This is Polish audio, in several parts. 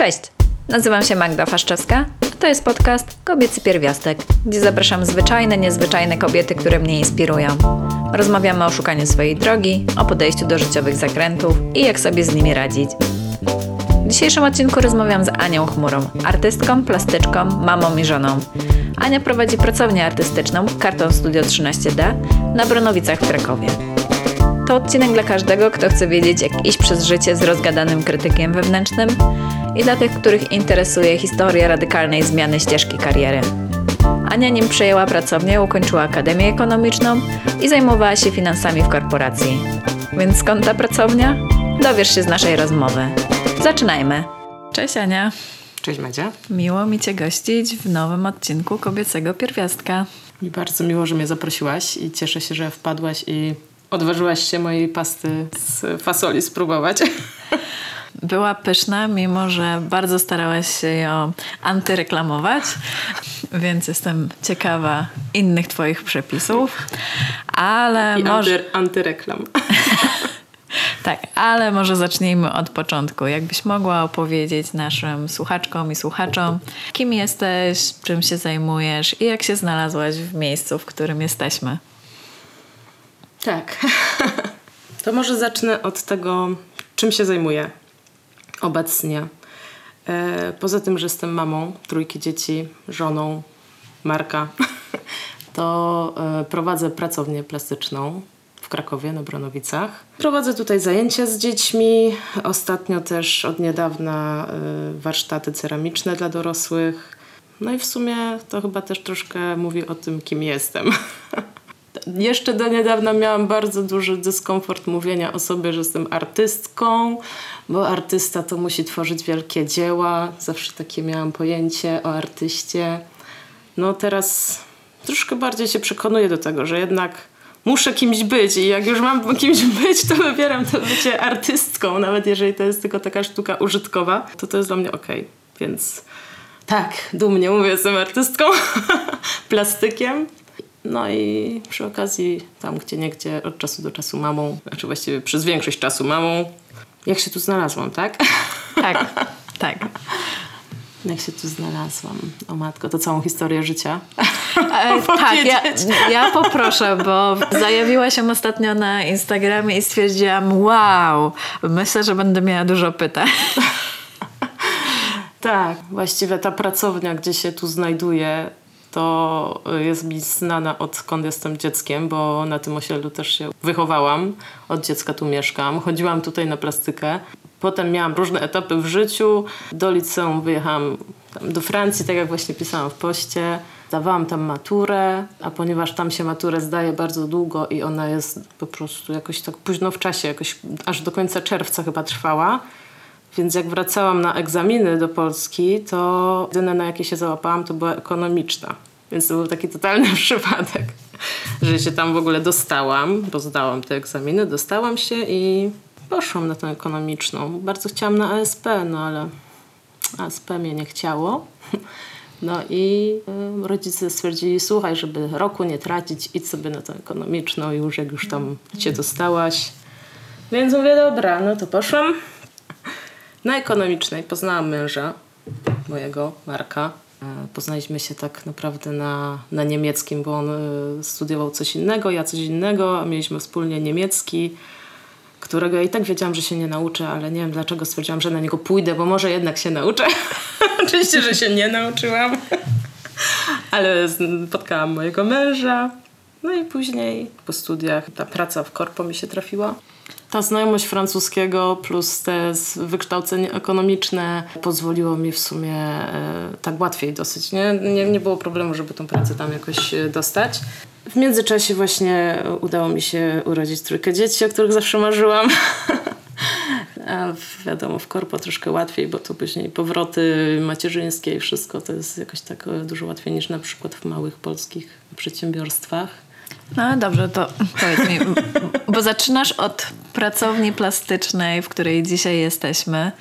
Cześć, nazywam się Magda Faszczewska, a to jest podcast Kobiecy Pierwiastek, gdzie zapraszam zwyczajne, niezwyczajne kobiety, które mnie inspirują. Rozmawiamy o szukaniu swojej drogi, o podejściu do życiowych zakrętów i jak sobie z nimi radzić. W dzisiejszym odcinku rozmawiam z Anią Chmurą, artystką, plastyczką, mamą i żoną. Ania prowadzi pracownię artystyczną Karton Studio 13D na Bronowicach w Krakowie. To odcinek dla każdego, kto chce wiedzieć, jak iść przez życie z rozgadanym krytykiem wewnętrznym i dla tych, których interesuje historia radykalnej zmiany ścieżki kariery. Ania nim przejęła pracownię, ukończyła akademię ekonomiczną i zajmowała się finansami w korporacji. Więc skąd ta pracownia? Dowiesz się z naszej rozmowy. Zaczynajmy. Cześć Ania. Cześć Madzia. Miło mi Cię gościć w nowym odcinku Kobiecego Pierwiastka. Mi bardzo miło, że mnie zaprosiłaś i cieszę się, że wpadłaś i odważyłaś się mojej pasty z fasoli spróbować. Była pyszna, mimo że bardzo starałaś się ją antyreklamować, więc jestem ciekawa innych Twoich przepisów, ale I może... anty, antyreklam. Tak, ale może zacznijmy od początku. Jakbyś mogła opowiedzieć naszym słuchaczkom i słuchaczom, kim jesteś, czym się zajmujesz i jak się znalazłaś w miejscu, w którym jesteśmy? Tak. To może zacznę od tego, czym się zajmuję obecnie. E, poza tym, że jestem mamą trójki dzieci, żoną Marka, to e, prowadzę pracownię plastyczną w Krakowie na Bronowicach. Prowadzę tutaj zajęcia z dziećmi. Ostatnio też od niedawna e, warsztaty ceramiczne dla dorosłych. No i w sumie to chyba też troszkę mówi o tym, kim jestem. Jeszcze do niedawna miałam bardzo duży dyskomfort mówienia o sobie, że jestem artystką, bo artysta to musi tworzyć wielkie dzieła. Zawsze takie miałam pojęcie o artyście. No teraz troszkę bardziej się przekonuję do tego, że jednak muszę kimś być i jak już mam kimś być, to wybieram to bycie artystką, nawet jeżeli to jest tylko taka sztuka użytkowa, to to jest dla mnie okej. Okay. Więc tak, dumnie mówię, jestem artystką, plastykiem. No i przy okazji tam gdzie niegdzie od czasu do czasu mamą, znaczy właściwie przez większość czasu mamą. Jak się tu znalazłam, tak? Tak, tak. Jak się tu znalazłam? O matko, to całą historię życia. E, tak, ja, ja poproszę, bo zajawiła się ostatnio na Instagramie i stwierdziłam, wow, myślę, że będę miała dużo pytań. tak, właściwie ta pracownia, gdzie się tu znajduję, to jest mi znana odkąd jestem dzieckiem, bo na tym osiedlu też się wychowałam. Od dziecka tu mieszkam. Chodziłam tutaj na plastykę. Potem miałam różne etapy w życiu. Do liceum wyjechałam do Francji, tak jak właśnie pisałam w poście. Zdawałam tam maturę, a ponieważ tam się maturę zdaje bardzo długo i ona jest po prostu jakoś tak późno w czasie, jakoś aż do końca czerwca chyba trwała, więc jak wracałam na egzaminy do Polski, to jedyne na jakie się załapałam to była ekonomiczna. Więc to był taki totalny przypadek, że się tam w ogóle dostałam, bo zdałam te egzaminy, dostałam się i poszłam na tę ekonomiczną. Bardzo chciałam na ASP, no ale ASP mnie nie chciało. No i rodzice stwierdzili, słuchaj, żeby roku nie tracić, idź sobie na tę ekonomiczną już jak już tam cię dostałaś. Więc mówię, dobra, no to poszłam. Na ekonomicznej poznałam męża mojego, Marka. Poznaliśmy się tak naprawdę na, na niemieckim, bo on studiował coś innego, ja coś innego, a mieliśmy wspólnie niemiecki, którego ja i tak wiedziałam, że się nie nauczę, ale nie wiem dlaczego stwierdziłam, że na niego pójdę, bo może jednak się nauczę. Oczywiście, że się nie nauczyłam, ale spotkałam mojego męża. No i później po studiach ta praca w korpo mi się trafiła. Ta znajomość francuskiego plus te wykształcenie ekonomiczne pozwoliło mi w sumie e, tak łatwiej dosyć. Nie, nie, nie było problemu, żeby tą pracę tam jakoś e, dostać. W międzyczasie właśnie udało mi się urodzić trójkę dzieci, o których zawsze marzyłam. A wiadomo, w korpo troszkę łatwiej, bo to później powroty macierzyńskie i wszystko to jest jakoś tak dużo łatwiej niż na przykład w małych polskich przedsiębiorstwach. No dobrze, to powiedz mi, bo zaczynasz od pracowni plastycznej, w której dzisiaj jesteśmy.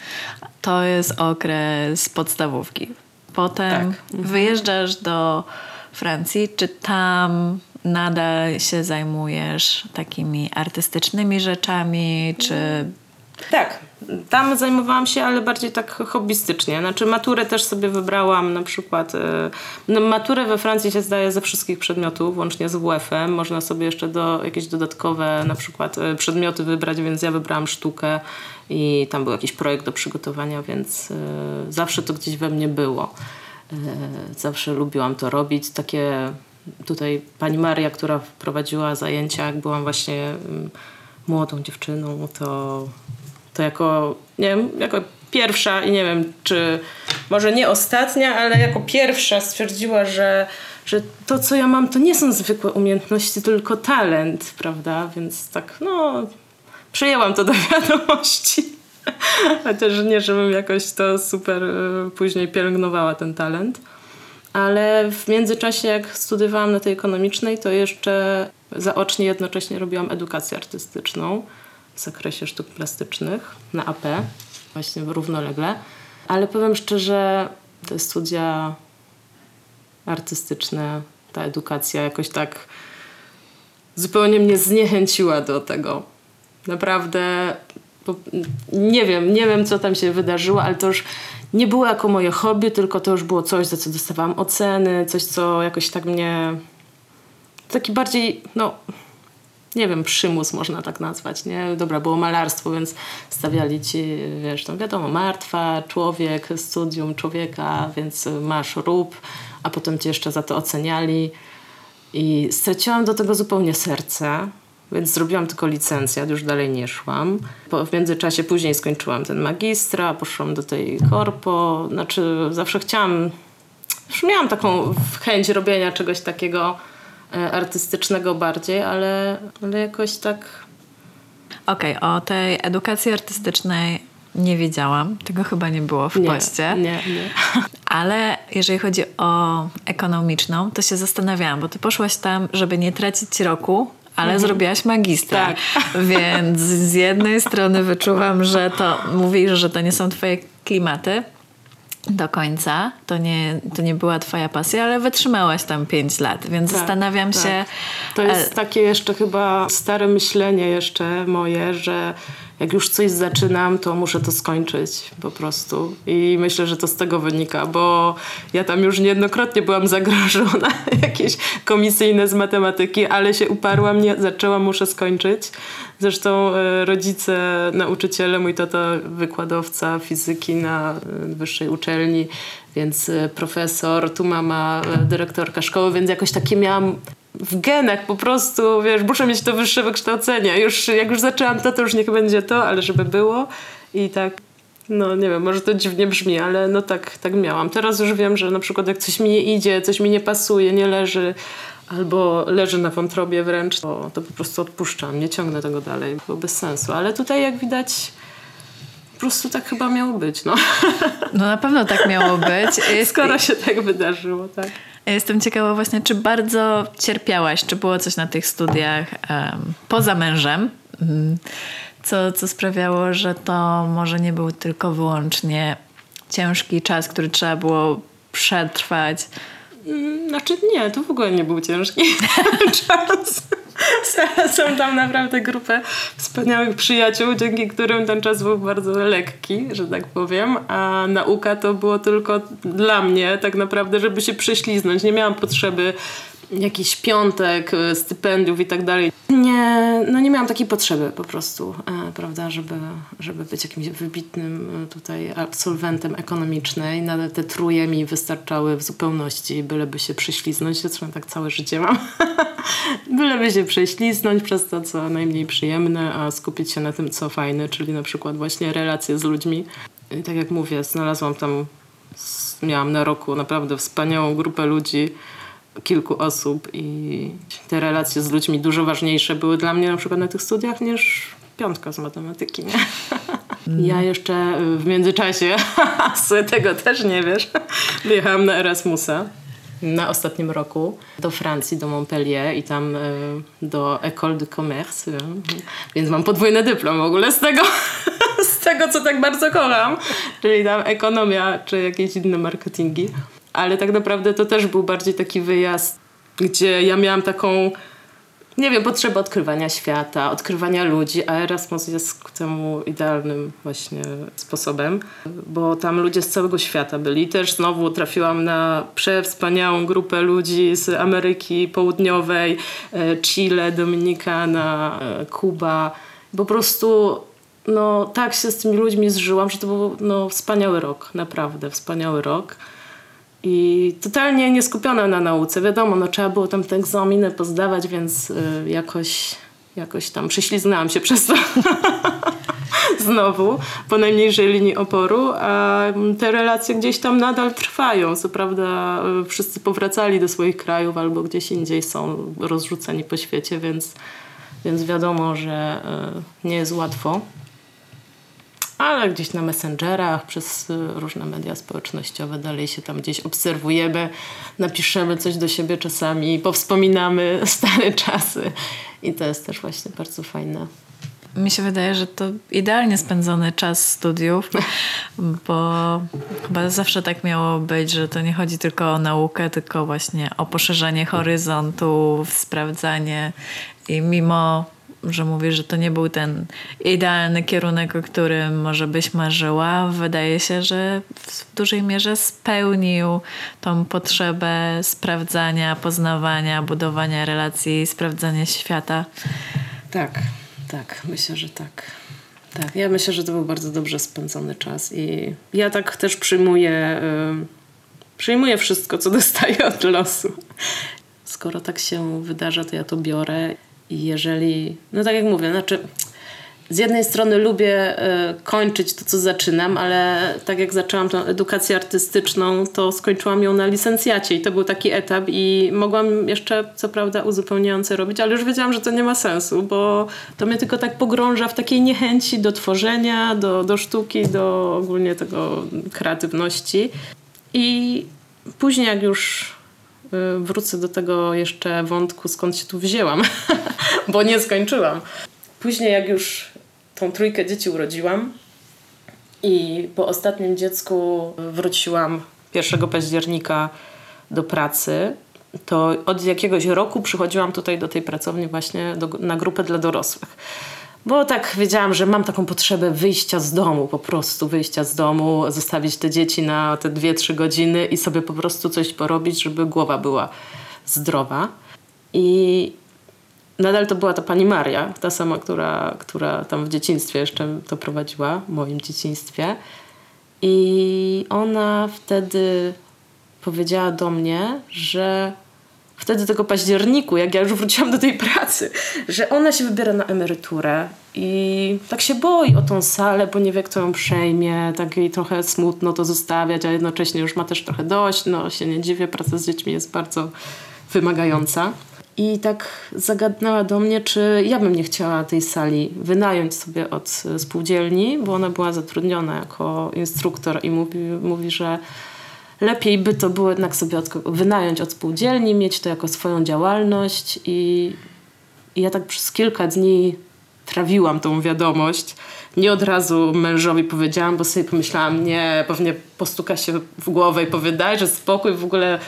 To jest okres podstawówki. Potem tak. Mhm. wyjeżdżasz do Francji. Czy tam nadal się zajmujesz takimi artystycznymi rzeczami, czy... Tak, Tam zajmowałam się, ale bardziej tak hobbystycznie. Znaczy maturę też sobie wybrałam na przykład. e, No, maturę we Francji się zdaje ze wszystkich przedmiotów, łącznie z WF-em. Można sobie jeszcze do, jakieś dodatkowe na przykład e, przedmioty wybrać, więc ja wybrałam sztukę i tam był jakiś projekt do przygotowania, więc e, zawsze to gdzieś we mnie było. Zawsze lubiłam to robić. Takie tutaj pani Maria, która prowadziła zajęcia, jak byłam właśnie mm, młodą dziewczyną, to, to jako, nie wiem, jako pierwsza i nie wiem, czy może nie ostatnia, ale jako pierwsza stwierdziła, że, że to, co ja mam, to nie są zwykłe umiejętności, tylko talent, prawda? Więc tak, no, przyjęłam to do wiadomości. Chociaż nie, żebym jakoś to super y, później pielęgnowała ten talent. Ale w międzyczasie, jak studiowałam na tej ekonomicznej, to jeszcze zaocznie jednocześnie robiłam edukację artystyczną w zakresie sztuk plastycznych na AP, właśnie równolegle. Ale powiem szczerze, te studia artystyczne, ta edukacja jakoś tak zupełnie mnie zniechęciła do tego. Naprawdę nie wiem, nie wiem co tam się wydarzyło, ale to już nie było jako moje hobby, tylko to już było coś, za co dostawałam oceny, coś, co jakoś tak mnie. Taki bardziej, no, nie wiem, przymus można tak nazwać, nie? Dobra, było malarstwo, więc stawiali ci, wiesz, no wiadomo, martwa, człowiek, studium człowieka, więc masz rób, a potem cię jeszcze za to oceniali. I straciłam do tego zupełnie serce, więc zrobiłam tylko licencjat, już dalej nie szłam. Po, w międzyczasie później skończyłam ten magistra, poszłam do tej korpo. Znaczy zawsze chciałam, już miałam taką chęć robienia czegoś takiego artystycznego bardziej, ale, ale jakoś tak... Okej, o tej edukacji artystycznej nie wiedziałam. Tego chyba nie było w Nie, poście. nie, nie. Ale jeżeli chodzi o ekonomiczną, to się zastanawiałam, bo ty poszłaś tam, żeby nie tracić roku, ale zrobiłaś magistra. Tak. Więc z jednej strony wyczuwam, że to mówisz, że to nie są twoje klimaty do końca. To nie, to nie była twoja pasja, ale wytrzymałaś tam 5 lat, więc Tak, zastanawiam tak. się. To e, jest takie jeszcze chyba stare myślenie jeszcze moje, że jak już coś zaczynam, to muszę to skończyć po prostu. I myślę, że to z tego wynika, bo ja tam już niejednokrotnie byłam zagrożona jakieś komisyjne z matematyki, ale się uparłam, nie zaczęłam, muszę skończyć. Zresztą e, rodzice, nauczyciele, mój tata wykładowca fizyki na e, wyższej uczelni, więc e, profesor, tu mama dyrektorka szkoły, więc jakoś takie miałam w genach po prostu, wiesz, muszę mieć to wyższe wykształcenie. Już, jak już zaczęłam to, to już niech będzie to, ale żeby było. I tak, no nie wiem, może to dziwnie brzmi, ale no tak, tak miałam. Teraz już wiem, że na przykład jak coś mi nie idzie, coś mi nie pasuje, nie leży, albo leży na wątrobie wręcz, to, to po prostu odpuszczam, nie ciągnę tego dalej, bo bez sensu. Ale tutaj jak widać, po prostu tak chyba miało być, no. No na pewno tak miało być. Skoro się tak wydarzyło, tak. Jestem ciekawa właśnie, czy bardzo cierpiałaś, czy było coś na tych studiach em, poza mężem, mm, co, co sprawiało, że to może nie był tylko wyłącznie ciężki czas, który trzeba było przetrwać. Mm, Znaczy nie, to w ogóle nie był ciężki czas. Znalazłam tam naprawdę grupę wspaniałych przyjaciół, dzięki którym ten czas był bardzo lekki, że tak powiem. A nauka to było tylko dla mnie tak naprawdę, żeby się prześliznąć. Nie miałam potrzeby jakichś piątek, e, stypendiów i tak dalej. Nie, no nie miałam takiej potrzeby po prostu, e, prawda, żeby, żeby być jakimś wybitnym e, tutaj absolwentem ekonomicznej. Nawet te truje mi wystarczały w zupełności, byleby się prześliznąć. Zresztą tak całe życie mam. byleby się prześliznąć przez to, co najmniej przyjemne, a skupić się na tym, co fajne, czyli na przykład właśnie relacje z ludźmi. I tak jak mówię, znalazłam tam, miałam na roku naprawdę wspaniałą grupę ludzi, kilku osób i te relacje z ludźmi dużo ważniejsze były dla mnie na przykład na tych studiach niż piątka z matematyki. Nie? Ja jeszcze w międzyczasie, sobie tego też nie wiesz, wyjechałam na Erasmusa na ostatnim roku do Francji, do Montpellier i tam y, do École de Commerce, y, więc mam podwójny dyplom w ogóle z tego, z tego, co tak bardzo kocham, czyli tam ekonomia czy jakieś inne marketingi. Ale tak naprawdę to też był bardziej taki wyjazd, gdzie ja miałam taką nie wiem, potrzeba odkrywania świata, odkrywania ludzi, a Erasmus jest ku temu idealnym właśnie sposobem, bo tam ludzie z całego świata byli. Też znowu trafiłam na przewspaniałą grupę ludzi z Ameryki Południowej, e, Chile, Dominikana, e, Kuba. Po prostu no, tak się z tymi ludźmi zżyłam, że to był no, wspaniały rok, naprawdę wspaniały rok. I totalnie nie skupiona na nauce. Wiadomo, no, trzeba było tam te egzaminy pozdawać, więc y, jakoś, jakoś tam prześliznęłam się przez to znowu po najmniejszej linii oporu, a te relacje gdzieś tam nadal trwają. Co prawda y, wszyscy powracali do swoich krajów albo gdzieś indziej są rozrzuceni po świecie, więc, więc wiadomo, że y, nie jest łatwo ale gdzieś na messengerach, przez y, różne media społecznościowe dalej się tam gdzieś obserwujemy, napiszemy coś do siebie czasami, powspominamy stare czasy i to jest też właśnie bardzo fajne. Mi się wydaje, że to idealnie spędzony czas studiów, bo chyba zawsze tak miało być, że to nie chodzi tylko o naukę, tylko właśnie o poszerzanie horyzontów, sprawdzanie i mimo że mówisz, że to nie był ten idealny kierunek, o którym może byś marzyła. Wydaje się, że w dużej mierze spełnił tą potrzebę sprawdzania, poznawania, budowania relacji, sprawdzania świata. Tak, tak, myślę, że tak. Tak, ja myślę, że to był bardzo dobrze spędzony czas i ja tak też przyjmuję, yy, przyjmuję wszystko, co dostaję od losu. Skoro tak się wydarza, to ja to biorę i jeżeli, no tak jak mówię, znaczy z jednej strony lubię y, kończyć to, co zaczynam, ale tak jak zaczęłam tą edukację artystyczną, to skończyłam ją na licencjacie i to był taki etap i mogłam jeszcze, co prawda, uzupełniające robić, ale już wiedziałam, że to nie ma sensu, bo to mnie tylko tak pogrąża w takiej niechęci do tworzenia, do, do sztuki, do ogólnie tego kreatywności. I później jak już Y, wrócę do tego jeszcze wątku, skąd się tu wzięłam, bo nie skończyłam. Później, jak już tą trójkę dzieci urodziłam i po ostatnim dziecku wróciłam 1 października do pracy, to od jakiegoś roku przychodziłam tutaj do tej pracowni właśnie do, na grupę dla dorosłych. Bo tak wiedziałam, że mam taką potrzebę wyjścia z domu, po prostu wyjścia z domu, zostawić te dzieci na te dwie, trzy godziny i sobie po prostu coś porobić, żeby głowa była zdrowa. I nadal to była ta pani Maria, ta sama, która, która tam w dzieciństwie jeszcze to prowadziła, w moim dzieciństwie. I ona wtedy powiedziała do mnie, że wtedy tego październiku, jak ja już wróciłam do tej pracy, że ona się wybiera na emeryturę i tak się boi o tą salę, bo nie wie, kto ją przejmie, tak jej trochę smutno to zostawiać, a jednocześnie już ma też trochę dość, no się nie dziwię, praca z dziećmi jest bardzo wymagająca. I tak zagadnęła do mnie, czy ja bym nie chciała tej sali wynająć sobie od spółdzielni, bo ona była zatrudniona jako instruktor i mówi, mówi że lepiej by to było jednak sobie od, wynająć od spółdzielni, mieć to jako swoją działalność i, i ja tak przez kilka dni trawiłam tą wiadomość. Nie od razu mężowi powiedziałam, bo sobie pomyślałam, nie, pewnie postuka się w głowę i powie, daj, że spokój, w ogóle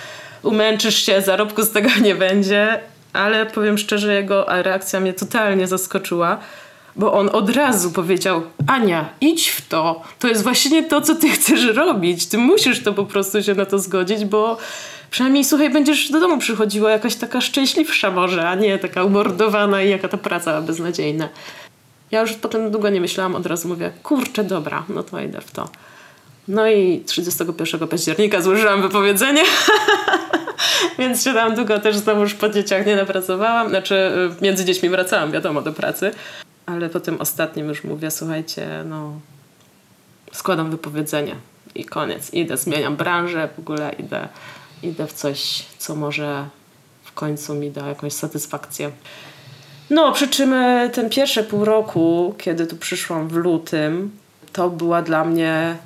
umęczysz się, zarobku z tego nie będzie. Ale powiem szczerze, jego reakcja mnie totalnie zaskoczyła bo on od razu powiedział: Ania, idź w to. To jest właśnie to, co ty chcesz robić. Ty musisz to po prostu się na to zgodzić, bo przynajmniej słuchaj, będziesz do domu przychodziła jakaś taka szczęśliwsza może, a nie taka umordowana i jaka ta praca beznadziejna. Ja już potem długo nie myślałam, od razu mówię: kurczę, dobra, no to idę w to. No i 31 października złożyłam wypowiedzenie, więc się tam długo też znowu już po dzieciach nie napracowałam. Znaczy y, między dziećmi wracałam, wiadomo, do pracy ale po tym ostatnim już mówię, słuchajcie, no składam wypowiedzenie i koniec. Idę, zmieniam branżę, w ogóle idę, idę w coś, co może w końcu mi da jakąś satysfakcję. No, przy czym e, ten pierwsze pół roku, kiedy tu przyszłam w lutym, to była dla mnie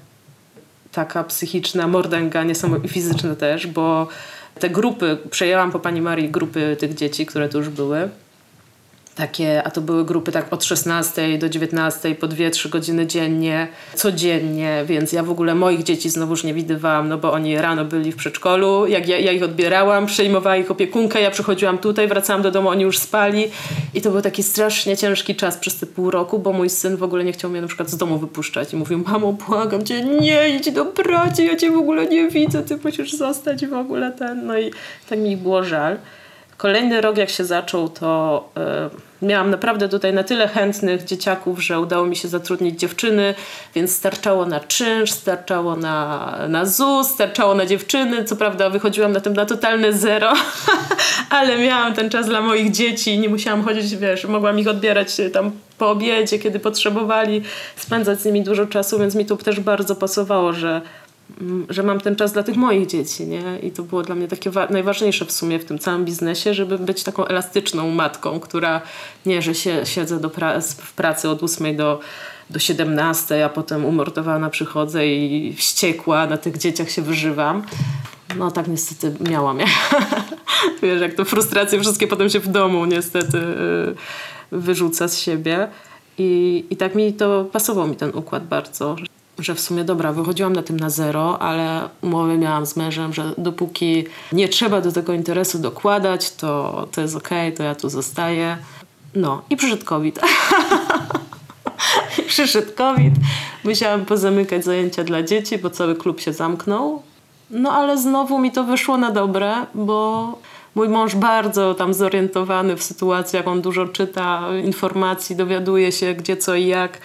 taka psychiczna mordęga, niesamowita fizyczna też, bo te grupy, przejęłam po pani Marii grupy tych dzieci, które tu już były takie, a to były grupy tak od 16 do 19 po 2-3 godziny dziennie, codziennie, więc ja w ogóle moich dzieci znowuż nie widywałam, no bo oni rano byli w przedszkolu, jak ja, ja ich odbierałam, przejmowała ich opiekunkę, ja przychodziłam tutaj, wracałam do domu, oni już spali i to był taki strasznie ciężki czas przez te pół roku, bo mój syn w ogóle nie chciał mnie na przykład z domu wypuszczać i mówił, mamo, błagam cię, nie idź do pracy, ja cię w ogóle nie widzę, ty musisz zostać w ogóle ten, no i tak mi było żal. Kolejny rok, jak się zaczął, to y, miałam naprawdę tutaj na tyle chętnych dzieciaków, że udało mi się zatrudnić dziewczyny, więc starczało na czynsz, starczało na, na ZUS, starczało na dziewczyny. Co prawda wychodziłam na tym na totalne zero, ale miałam ten czas dla moich dzieci. Nie musiałam chodzić, wiesz, mogłam ich odbierać tam po obiedzie, kiedy potrzebowali, spędzać z nimi dużo czasu, więc mi to też bardzo pasowało, że że mam ten czas dla tych moich dzieci, nie? I to było dla mnie takie najważniejsze w sumie w tym całym biznesie, żeby być taką elastyczną matką, która nie, że się, siedzę do pra w pracy od 8 do, do 17, a potem umordowana przychodzę i wściekła, na tych dzieciach się wyżywam. No tak niestety miałam. Wiesz, jak to frustracje wszystkie potem się w domu niestety yy, wyrzuca z siebie. I, I tak mi to pasował mi ten układ bardzo że w sumie dobra, wychodziłam na tym na zero, ale umowę miałam z mężem, że dopóki nie trzeba do tego interesu dokładać, to, to jest okej, okay, to ja tu zostaję. No i przyszedł COVID. przyszedł COVID. Musiałam pozamykać zajęcia dla dzieci, bo cały klub się zamknął. No ale znowu mi to wyszło na dobre, bo Mój mąż bardzo tam zorientowany w sytuacjach, on dużo czyta informacji, dowiaduje się gdzie, co i jak,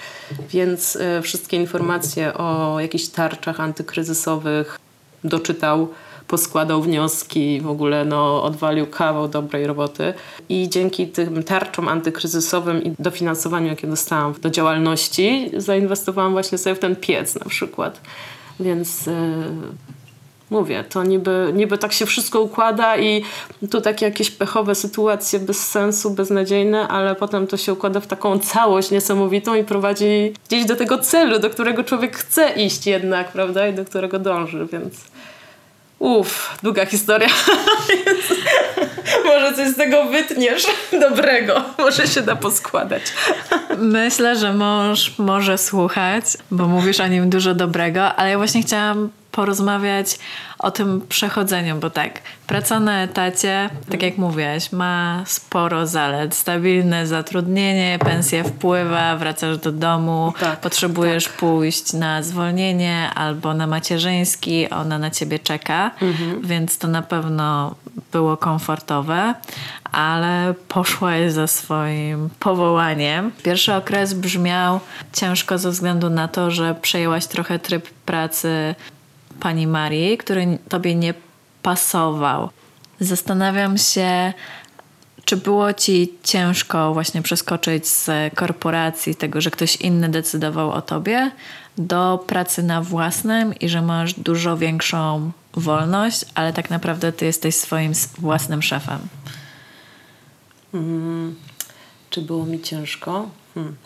więc e, wszystkie informacje o jakichś tarczach antykryzysowych doczytał poskładał wnioski, w ogóle no, odwalił kawał dobrej roboty. I dzięki tym tarczom antykryzysowym i dofinansowaniu, jakie dostałam do działalności, zainwestowałam właśnie sobie w ten piec na przykład. Więc yy, mówię, to niby, niby tak się wszystko układa i tu takie jakieś pechowe sytuacje bez sensu, beznadziejne, ale potem to się układa w taką całość niesamowitą i prowadzi gdzieś do tego celu, do którego człowiek chce iść jednak, prawda, i do którego dąży, więc uff, długa historia. może coś z tego wytniesz dobrego, może się da poskładać. Myślę, że mąż może słuchać, bo mówisz o nim dużo dobrego, ale ja właśnie chciałam porozmawiać o tym przechodzeniu, bo tak, praca na etacie, tak jak mówiłaś, ma sporo zalet. Stabilne zatrudnienie, pensja wpływa, wracasz do domu, tak, potrzebujesz tak. pójść na zwolnienie albo na macierzyński, ona na ciebie czeka, mhm. więc to na pewno było komfortowe, ale poszłaś za swoim powołaniem. Pierwszy okres brzmiał ciężko ze względu na to, że przejęłaś trochę tryb pracy pani Marii, który tobie nie pasował. Zastanawiam się, czy było ci ciężko właśnie przeskoczyć z korporacji, tego, że ktoś inny decydował o tobie, do pracy na własnym i że masz dużo większą wolność, ale tak naprawdę ty jesteś swoim własnym szefem? Hmm. Czy było mi ciężko? Hmm.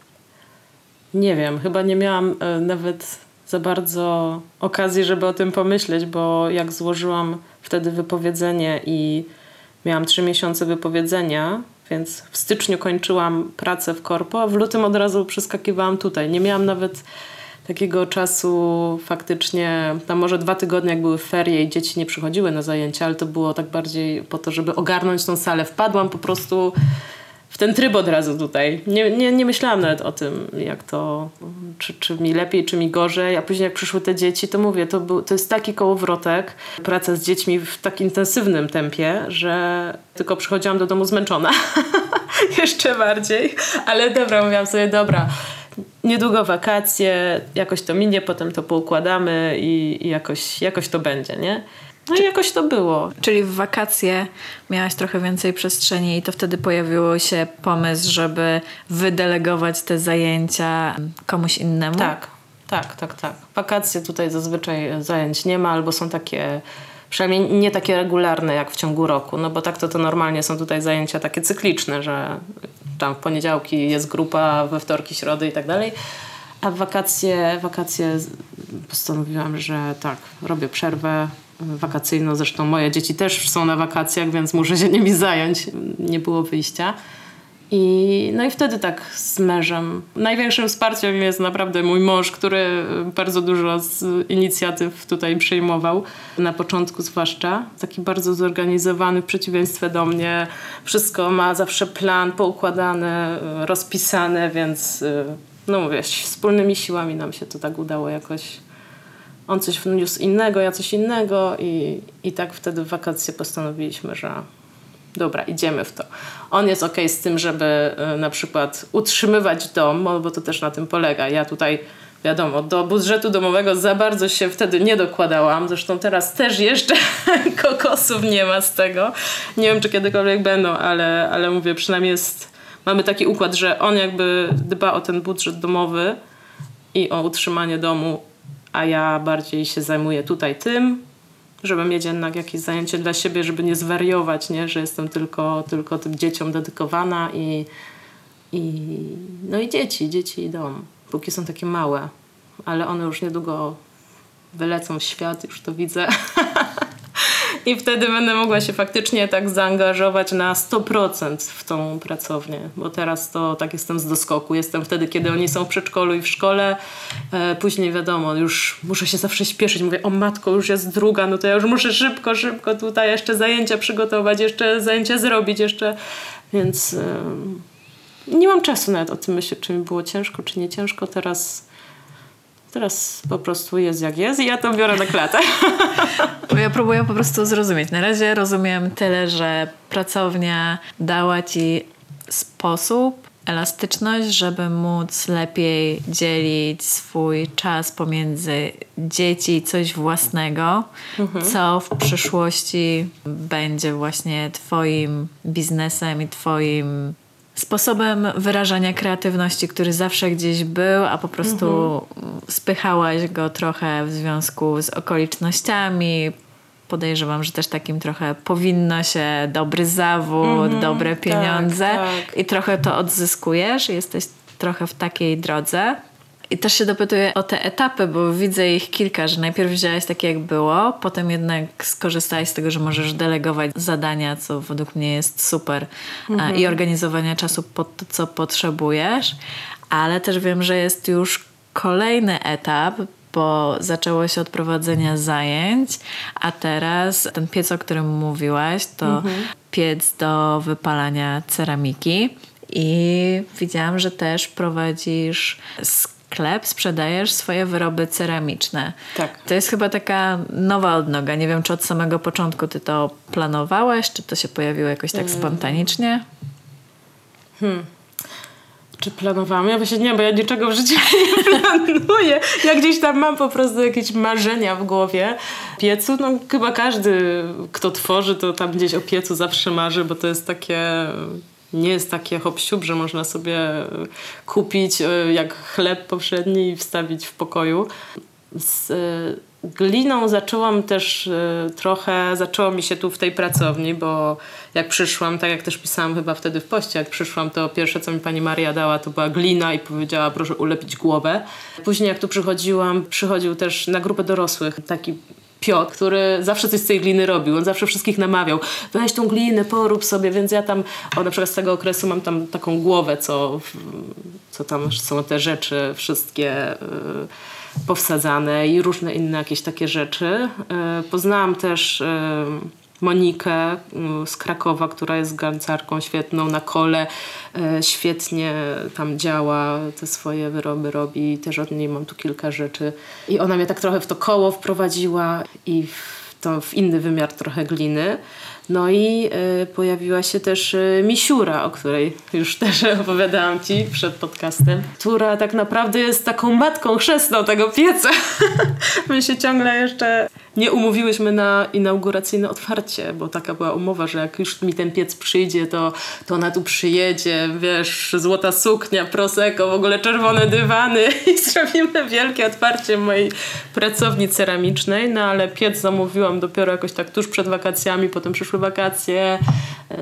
Nie wiem, chyba nie miałam e, nawet za bardzo okazji, żeby o tym pomyśleć, bo jak złożyłam wtedy wypowiedzenie i miałam trzy miesiące wypowiedzenia, więc w styczniu kończyłam pracę w korpo, a w lutym od razu przeskakiwałam tutaj. Nie miałam nawet takiego czasu faktycznie, tam może dwa tygodnie jak były ferie i dzieci nie przychodziły na zajęcia, ale to było tak bardziej po to, żeby ogarnąć tą salę. Wpadłam po prostu w ten tryb od razu tutaj. Nie, nie, nie myślałam nawet o tym, jak to, czy, czy mi lepiej, czy mi gorzej. A później jak przyszły te dzieci, to mówię, to, był, to jest taki kołowrotek. Praca z dziećmi w tak intensywnym tempie, że tylko przychodziłam do domu zmęczona. Jeszcze bardziej. Ale dobra, mówiłam sobie, dobra, niedługo wakacje, jakoś to minie, potem to poukładamy i, i jakoś, jakoś to będzie, nie? No i jakoś to było. Czyli w wakacje miałaś trochę więcej przestrzeni i to wtedy pojawiło się pomysł, żeby wydelegować te zajęcia komuś innemu? Tak, tak, tak, tak. Wakacje tutaj zazwyczaj zajęć nie ma albo są takie przynajmniej nie takie regularne jak w ciągu roku, no bo tak to, to normalnie są tutaj zajęcia takie cykliczne, że tam w poniedziałki jest grupa, we wtorki, środy i tak dalej. A wakacje, wakacje postanowiłam, że tak, robię przerwę, wakacyjną. Zresztą moje dzieci też są na wakacjach, więc muszę się nimi zająć. Nie było wyjścia. I, no i wtedy tak z mężem. Największym wsparciem jest naprawdę mój mąż, który bardzo dużo z inicjatyw tutaj przyjmował, na początku zwłaszcza. Taki bardzo zorganizowany, w przeciwieństwie do mnie. Wszystko ma zawsze plan poukładane, rozpisane, więc no mówię, wspólnymi siłami nam się to tak udało jakoś. On coś wniósł innego, ja coś innego i, i tak wtedy w wakacje postanowiliśmy, że dobra, idziemy w to. On jest ok z tym, żeby y, na przykład utrzymywać dom, bo to też na tym polega. Ja tutaj, wiadomo, do budżetu domowego za bardzo się wtedy nie dokładałam. Zresztą teraz też jeszcze kokosów nie ma z tego. Nie wiem, czy kiedykolwiek będą, ale, ale mówię, przynajmniej jest, mamy taki układ, że on jakby dba o ten budżet domowy i o utrzymanie domu, a ja bardziej się zajmuję tutaj tym, żeby mieć jednak jakieś zajęcie dla siebie, żeby nie zwariować, nie? że jestem tylko, tylko tym dzieciom dedykowana i, i no i dzieci, dzieci i dom, póki są takie małe, ale one już niedługo wylecą w świat, już to widzę. I wtedy będę mogła się faktycznie tak zaangażować na 100% w tą pracownię, bo teraz to tak jestem z doskoku. Jestem wtedy, kiedy oni są w przedszkolu i w szkole. E, później wiadomo, już muszę się zawsze śpieszyć. Mówię, o matko, już jest druga, no to ja już muszę szybko, szybko tutaj jeszcze zajęcia przygotować, jeszcze zajęcia zrobić, jeszcze. Więc nie mam czasu nawet o tym myśleć, czy mi było ciężko, czy nie ciężko. Teraz Teraz po prostu jest jak jest i ja to biorę na klatę. Bo ja próbuję po prostu zrozumieć. Na razie rozumiem tyle, że pracownia dała ci sposób, elastyczność, żeby móc lepiej dzielić swój czas pomiędzy dzieci i coś własnego, mhm. co w przyszłości będzie właśnie Twoim biznesem i Twoim sposobem wyrażania kreatywności, który zawsze gdzieś był, a po prostu mhm. spychałaś go trochę w związku z okolicznościami. Podejrzewam, że też takim trochę powinno się dobry zawód, mhm. dobre tak, pieniądze tak, tak. i trochę to odzyskujesz. Jesteś trochę w takiej drodze. I też się dopytuję o te etapy, bo widzę ich kilka, że najpierw wziąłeś takie jak było, potem jednak skorzystałeś z tego, że możesz delegować zadania, co według mnie jest super mhm. i organizowania czasu pod to, co potrzebujesz, ale też wiem, że jest już kolejny etap, bo zaczęło się od prowadzenia zajęć, a teraz ten piec, o którym mówiłaś, to mhm. piec do wypalania ceramiki. I widziałam, że też prowadzisz sklep, sprzedajesz swoje wyroby ceramiczne. Tak. To jest chyba taka nowa odnoga. Nie wiem, czy od samego początku ty to planowałeś, czy to się pojawiło jakoś tak hmm. spontanicznie? Hmm. Czy planowałam? Ja właśnie nie, bo ja niczego w życiu nie planuję. Ja gdzieś tam mam po prostu jakieś marzenia w głowie. Piecu, no chyba każdy, kto tworzy, to tam gdzieś o piecu zawsze marzy, bo to jest takie nie jest takie hop że można sobie e, kupić e, jak chleb powszedni i wstawić w pokoju. Z e, gliną zaczęłam też trochę, zaczęło mi się tu w tej pracowni, bo jak przyszłam, tak jak też pisałam chyba wtedy w poście, jak przyszłam, to pierwsze co mi pani Maria dała to była glina i powiedziała proszę ulepić głowę. Później jak tu przychodziłam, przychodził też na grupę dorosłych taki Piotr, który zawsze coś z tej gliny robił. On zawsze wszystkich namawiał, weź tą glinę, porób sobie, więc ja tam, o na przykład z tego okresu mam tam taką głowę, co, co tam są te rzeczy wszystkie y, powsadzane i różne inne jakieś takie rzeczy. Y, poznałam też y, Monikę mm, z Krakowa, która jest garncarką świetną na kole, e, świetnie tam działa, te swoje wyroby robi, też od niej mam tu kilka rzeczy. I ona mnie tak trochę w to koło wprowadziła i w, to, w inny wymiar trochę gliny. No i y, pojawiła się też y, Misiura, o której już też opowiadałam Ci przed podcastem, która tak naprawdę jest taką matką chrzestną tego pieca. My się ciągle jeszcze nie umówiłyśmy na inauguracyjne otwarcie, bo taka była umowa, że jak już mi ten piec przyjdzie, to, to ona tu przyjedzie, wiesz, złota suknia, prosecco, w ogóle czerwone dywany i zrobimy wielkie otwarcie mojej pracowni ceramicznej, no ale piec zamówiłam dopiero jakoś tak tuż przed wakacjami, potem przyszły wakacje,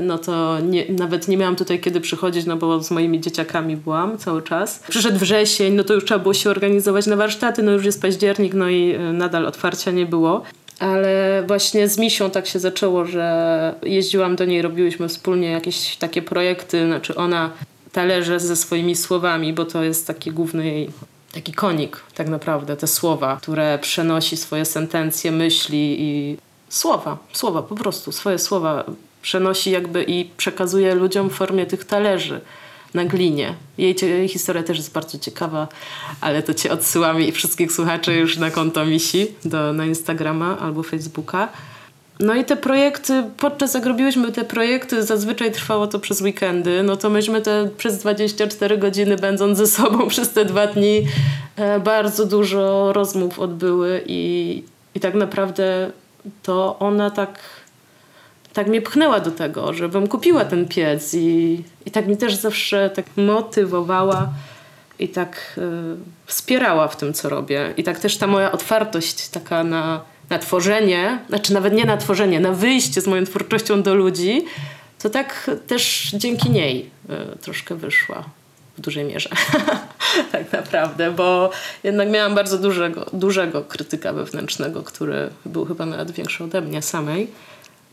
no to nie, nawet nie miałam tutaj kiedy przychodzić, no bo z moimi dzieciakami byłam cały czas. Przyszedł wrzesień, no to już trzeba było się organizować na warsztaty, no już jest październik, no i e, nadal otwarcia nie było. Ale właśnie z Misią tak się zaczęło, że jeździłam do niej, robiłyśmy wspólnie jakieś takie projekty, znaczy ona talerze ze swoimi słowami, bo to jest taki główny jej taki konik tak naprawdę, te słowa, które przenosi swoje sentencje, myśli i słowa, słowa po prostu, swoje słowa przenosi jakby i przekazuje ludziom w formie tych talerzy na glinie. Jej, jej historia też jest bardzo ciekawa, ale to cię odsyłam i wszystkich słuchaczy już na konto Misi, do, na Instagrama albo Facebooka. No i te projekty, podczas jak robiłyśmy te projekty, zazwyczaj trwało to przez weekendy, no to myśmy te przez 24 godziny będąc ze sobą przez te dwa dni e, bardzo dużo rozmów odbyły i, i tak naprawdę to ona tak, tak mnie pchnęła do tego, żebym kupiła ten piec i, i tak mi też zawsze tak motywowała i tak e, wspierała w tym, co robię. I tak też ta moja otwartość taka na na tworzenie, znaczy nawet nie na tworzenie, na wyjście z moją twórczością do ludzi, to tak też dzięki niej y, troszkę wyszła w dużej mierze. tak naprawdę, bo jednak miałam bardzo dużego, dużego krytyka wewnętrznego, który był chyba nawet większy ode mnie samej.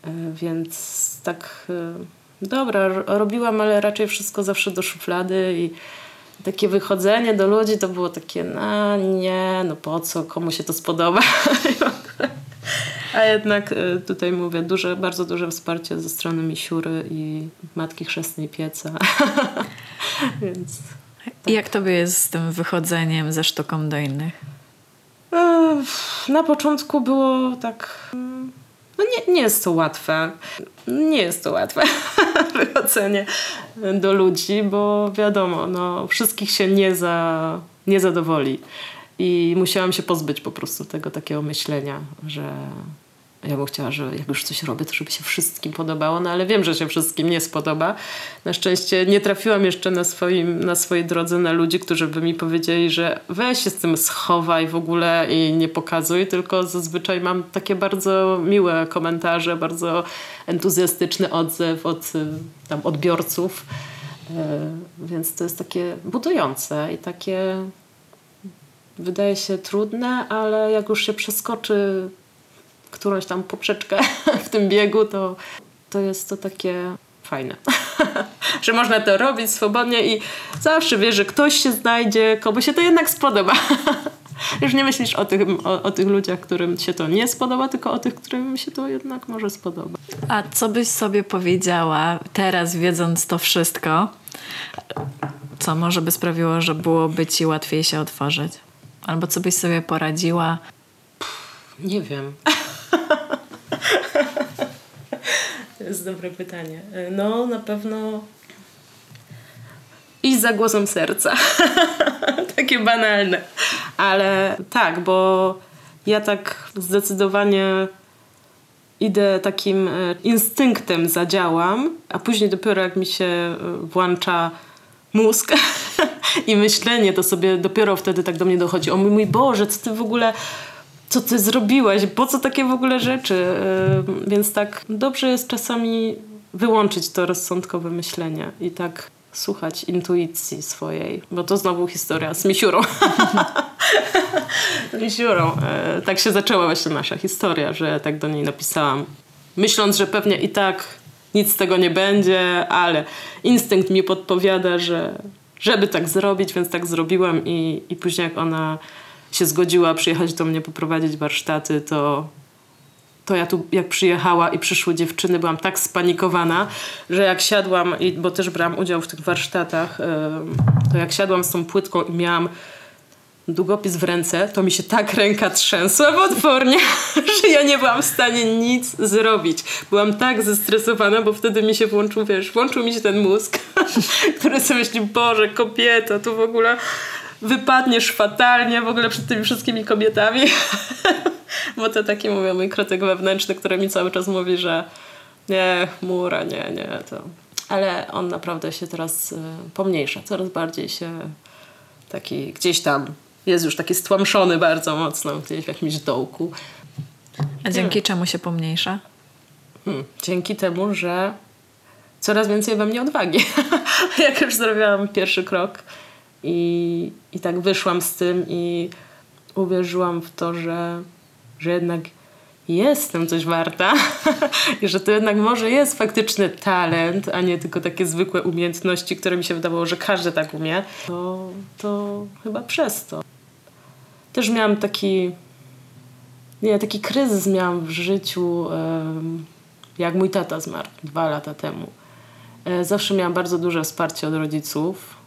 Y, więc tak y, dobra, robiłam, ale raczej wszystko zawsze do szuflady i takie wychodzenie do ludzi to było takie, no nie, no po co, komu się to spodoba. A jednak y, tutaj mówię, duże, bardzo duże wsparcie ze strony Misiury i Matki Chrzestnej Pieca. Więc... Tak. Jak tobie jest z tym wychodzeniem ze sztuką do innych? Na początku było tak... No nie, nie jest to łatwe. Nie jest to łatwe wychodzenie do ludzi, bo wiadomo, no, wszystkich się nie, za, nie zadowoli. I musiałam się pozbyć po prostu tego takiego myślenia, że ja bym chciała, że jak już coś robię, to żeby się wszystkim podobało, no ale wiem, że się wszystkim nie spodoba. Na szczęście nie trafiłam jeszcze na, swoim, na swojej drodze na ludzi, którzy by mi powiedzieli, że weź się z tym schowaj w ogóle i nie pokazuj, tylko zazwyczaj mam takie bardzo miłe komentarze, bardzo entuzjastyczny odzew od tam, odbiorców. E, więc to jest takie budujące i takie wydaje się trudne, ale jak już się przeskoczy którąś tam poprzeczkę w tym biegu, to, to jest to takie fajne. że można to robić swobodnie i zawsze wiesz, że ktoś się znajdzie, komu się to jednak spodoba. Już nie myślisz o tych, o, o, tych ludziach, którym się to nie spodoba, tylko o tych, którym się to jednak może spodoba. A co byś sobie powiedziała teraz, wiedząc to wszystko, co może by sprawiło, że byłoby ci łatwiej się otworzyć? Albo co byś sobie poradziła? Nie wiem. To jest dobre pytanie. No, na pewno iść za głosem serca. Takie banalne. Ale tak, bo ja tak zdecydowanie idę takim e, instynktem zadziałam, a później dopiero jak mi się e, włącza mózg i myślenie, to sobie dopiero wtedy tak do mnie dochodzi. O mój Boże, co ty w ogóle co ty zrobiłaś, po co takie w ogóle rzeczy. Więc tak dobrze jest czasami wyłączyć to rozsądkowe myślenie i tak słuchać intuicji swojej, bo to znowu historia z misiurą. misiurą. E, tak się zaczęła właśnie nasza historia, że tak do niej napisałam, myśląc, że pewnie i tak nic z tego nie będzie, ale instynkt mi podpowiada, że żeby tak zrobić, więc tak zrobiłam i, i później jak ona się zgodziła przyjechać do mnie poprowadzić warsztaty, to, to ja tu jak przyjechała i przyszły dziewczyny, byłam tak spanikowana, że jak siadłam, bo też brałam udział w tych warsztatach, to jak siadłam z tą płytką i miałam długopis w ręce, to mi się tak ręka trzęsła potwornie, że ja nie byłam w stanie nic zrobić. Byłam tak zestresowana, bo wtedy mi się włączył, wiesz, włączył mi się ten mózg, który sobie myśli, Boże, kobieta, tu w ogóle wypadniesz fatalnie w ogóle przed tymi wszystkimi kobietami. Bo to taki, mówię, mój krytyk wewnętrzny, który mi cały czas mówi, że nie, mura, nie, nie, to... Ale on naprawdę się teraz y, pomniejsza, coraz bardziej się taki gdzieś tam jest już taki stłamszony bardzo mocno, gdzieś w jakimś dołku. A dzięki czemu się pomniejsza? Hmm, dzięki temu, że coraz więcej we mnie odwagi. Jak już zrobiłam pierwszy krok, i, I tak wyszłam z tym i uwierzyłam w to, że, że jednak jestem coś warta i że to jednak może jest faktyczny talent, a nie tylko takie zwykłe umiejętności, które mi się wydawało, że każdy tak umie, to, to chyba przez to. Też miałam taki, nie, taki kryzys miałam w życiu, jak mój tata zmarł dwa lata temu. E, Zawsze miałam bardzo duże wsparcie od rodziców,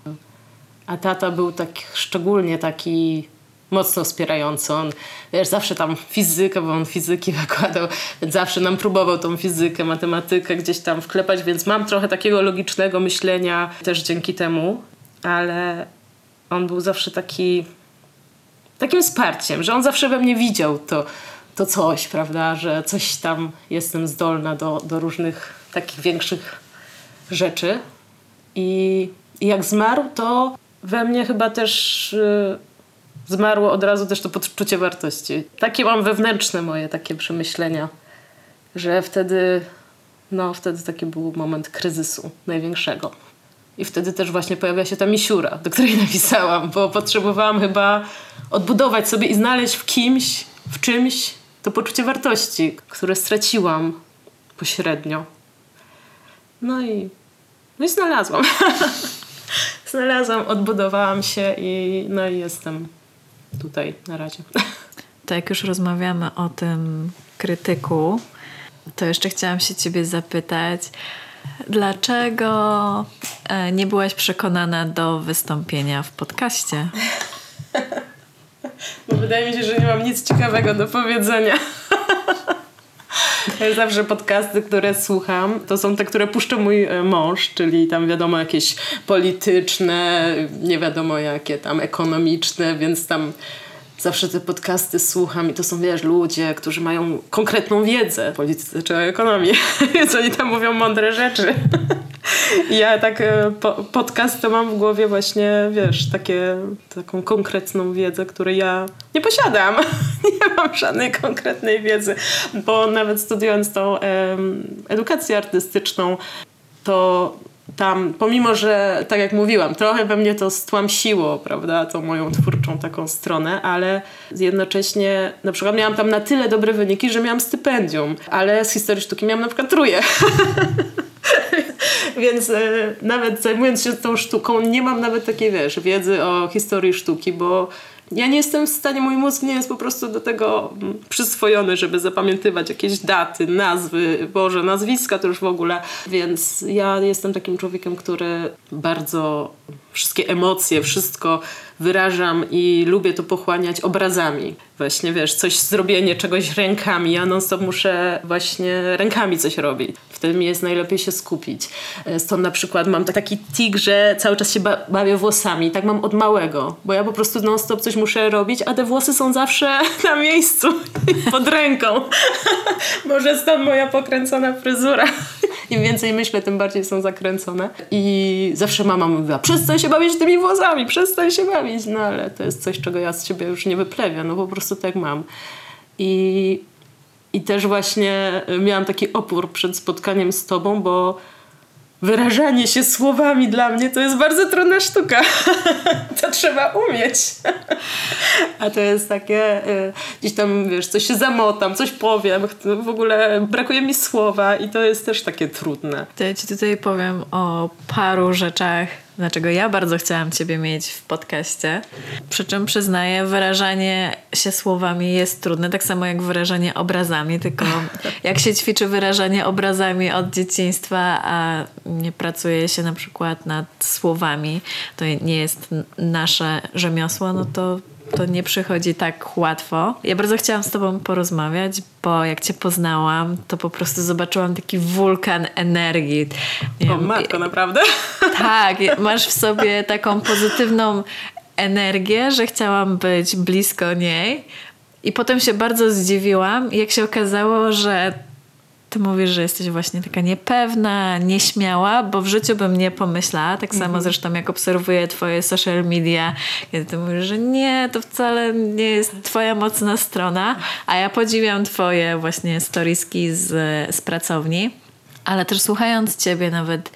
a tata był tak szczególnie taki mocno wspierający. On wiesz, zawsze tam fizykę, bo on fizyki wykładał, zawsze nam próbował tą fizykę, matematykę gdzieś tam wklepać, więc mam trochę takiego logicznego myślenia też dzięki temu, ale on był zawsze taki takim wsparciem, że on zawsze we mnie widział to, to coś, prawda, że coś tam jestem zdolna do, do różnych takich większych rzeczy. I, I jak zmarł, to we mnie chyba też y, zmarło od razu też to poczucie wartości. Takie mam wewnętrzne moje takie przemyślenia, że wtedy, no wtedy taki był moment kryzysu największego. I wtedy też właśnie pojawia się ta misiura, do której napisałam, bo potrzebowałam chyba odbudować sobie i znaleźć w kimś, w czymś to poczucie wartości, które straciłam pośrednio. No i, no i znalazłam. znalazłam, odbudowałam się i no i jestem tutaj na razie. To jak już rozmawiamy o tym krytyku, to jeszcze chciałam się ciebie zapytać, dlaczego e, nie byłaś przekonana do wystąpienia w podcaście? Bo wydaje mi się, że nie mam nic ciekawego do powiedzenia. Zawsze podcasty, które słucham, to są te, które puszcza mój e, mąż, czyli tam wiadomo jakieś polityczne, nie wiadomo jakie tam ekonomiczne, więc tam zawsze te podcasty słucham i to są, wiesz, ludzie, którzy mają konkretną wiedzę o polityce czy o ekonomii, więc oni tam mówią mądre rzeczy. Ja tak e, po, podcast to mam w głowie właśnie, wiesz, takie, taką konkretną wiedzę, której ja nie posiadam. mam żadnej konkretnej wiedzy, bo nawet studiując tą edukację artystyczną, to tam, pomimo, że tak jak mówiłam, trochę we mnie to stłamsiło, prawda, tą moją twórczą taką stronę, ale jednocześnie na przykład miałam tam na tyle dobre wyniki, że miałam stypendium, ale z historii sztuki miałam na przykład truje. Więc e, nawet zajmując się tą sztuką, nie mam nawet takiej, wiesz, wiedzy o historii sztuki, bo ja nie jestem w stanie, mój mózg nie jest po prostu do tego mm, przyswojony, żeby zapamiętywać jakieś daty, nazwy, Boże, nazwiska to już w ogóle. Więc ja jestem takim człowiekiem, który bardzo wszystkie emocje, wszystko wyrażam i lubię to pochłaniać obrazami. Właśnie, wiesz, coś, zrobienie czegoś rękami. Ja non stop muszę właśnie rękami coś robić. Wtedy mi jest najlepiej się skupić. E, Stąd na przykład mam taki tik, że cały czas się ba- bawię włosami. Tak mam od małego, bo ja po prostu non stop coś muszę robić, a te włosy są zawsze na miejscu, pod ręką. Może stąd moja pokręcona fryzura. Im więcej myślę, tym bardziej są zakręcone. I zawsze mama mówiła, przestań się bawić tymi włosami, przestań się bawić. No ale to jest coś, czego ja z siebie już nie wyplewię, no po prostu tak mam. I, i też właśnie miałam taki opór przed spotkaniem z tobą, bo wyrażanie się słowami dla mnie to jest bardzo trudna sztuka. to trzeba umieć. A to jest takie, y, gdzieś tam, wiesz, coś się zamotam, coś powiem, w ogóle brakuje mi słowa i to jest też takie trudne. To ja ci tutaj powiem o paru rzeczach, dlaczego ja bardzo chciałam ciebie mieć w podcaście. Przy czym przyznaję, wyrażanie się słowami jest trudne, tak samo jak wyrażanie obrazami, tylko jak się ćwiczy wyrażanie obrazami od dzieciństwa, a nie pracuje się na przykład nad słowami, to nie jest nasze rzemiosło, no to to nie przychodzi tak łatwo. Ja bardzo chciałam z Tobą porozmawiać, bo jak Cię poznałam, to po prostu zobaczyłam taki wulkan energii. Nie O wiem, matko, naprawdę? tak, masz w sobie taką pozytywną energię, że chciałam być blisko niej. I potem się bardzo zdziwiłam, jak się okazało, że ty mówisz, że jesteś właśnie taka niepewna, nieśmiała, bo w życiu bym nie pomyślała. Tak samo zresztą jak obserwuję twoje social media, kiedy ty mówisz, że nie, to wcale nie jest twoja mocna strona, a ja podziwiam twoje właśnie storieski z, z pracowni. Ale też słuchając ciebie nawet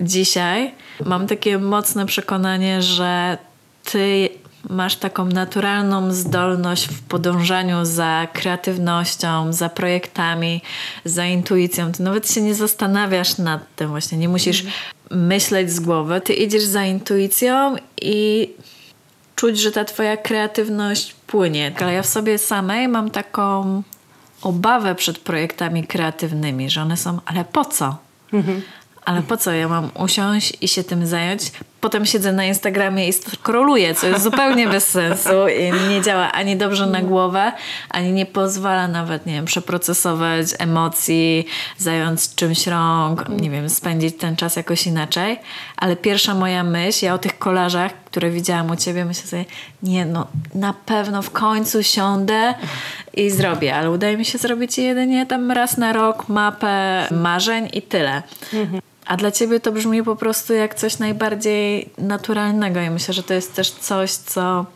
dzisiaj, mam takie mocne przekonanie, że ty masz taką naturalną zdolność w podążaniu za kreatywnością, za projektami, za intuicją. Ty nawet się nie zastanawiasz nad tym właśnie, nie musisz myśleć z głowy. Ty idziesz za intuicją i czuć, że ta twoja kreatywność płynie. Ale ja w sobie samej mam taką obawę przed projektami kreatywnymi, że one są, ale po co? Ale po co ja mam usiąść i się tym zająć? Potem siedzę na Instagramie i skroluję, co jest zupełnie bez sensu i nie działa ani dobrze na głowę, ani nie pozwala nawet, nie wiem, przeprocesować emocji, zająć czymś rąk, nie wiem, spędzić ten czas jakoś inaczej. Ale pierwsza moja myśl, ja o tych kolażach, które widziałam u ciebie, myślę sobie, nie no, na pewno w końcu siądę i zrobię, ale udaje mi się zrobić jedynie tam raz na rok mapę marzeń i tyle. A dla ciebie to brzmi po prostu jak coś najbardziej naturalnego i myślę, że to jest też coś, co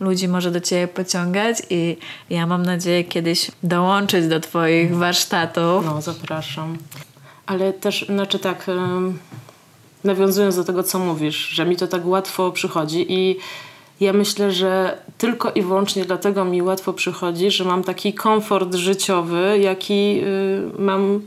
ludzi może do ciebie pociągać i ja mam nadzieję kiedyś dołączyć do twoich warsztatów. No, zapraszam. Ale też, znaczy tak, nawiązując do tego, co mówisz, że mi to tak łatwo przychodzi i ja myślę, że tylko i wyłącznie dlatego mi łatwo przychodzi, że mam taki komfort życiowy, jaki y, mam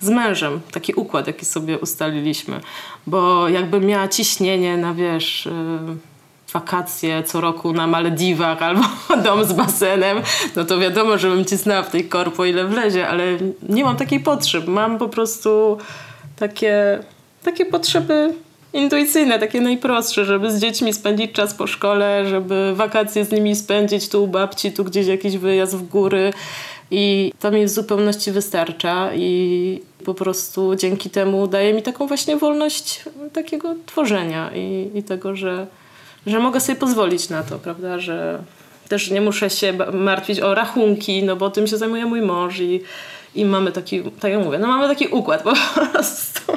z mężem. Taki układ, jaki sobie ustaliliśmy. Bo jakbym miała ciśnienie na, wiesz... Y, wakacje co roku na Malediwach albo dom z basenem, no to wiadomo, że bym cisnęła w tej korpo ile wlezie, ale nie mam takiej potrzeb. Mam po prostu takie, takie potrzeby intuicyjne, takie najprostsze, żeby z dziećmi spędzić czas po szkole, żeby wakacje z nimi spędzić tu u babci, tu gdzieś jakiś wyjazd w góry i to mi w zupełności wystarcza i po prostu dzięki temu daje mi taką właśnie wolność takiego tworzenia i, i tego, że że mogę sobie pozwolić na to, prawda, że też nie muszę się martwić o rachunki, no bo tym się zajmuje mój mąż i, i mamy taki, tak jak mówię, no mamy taki układ po prostu.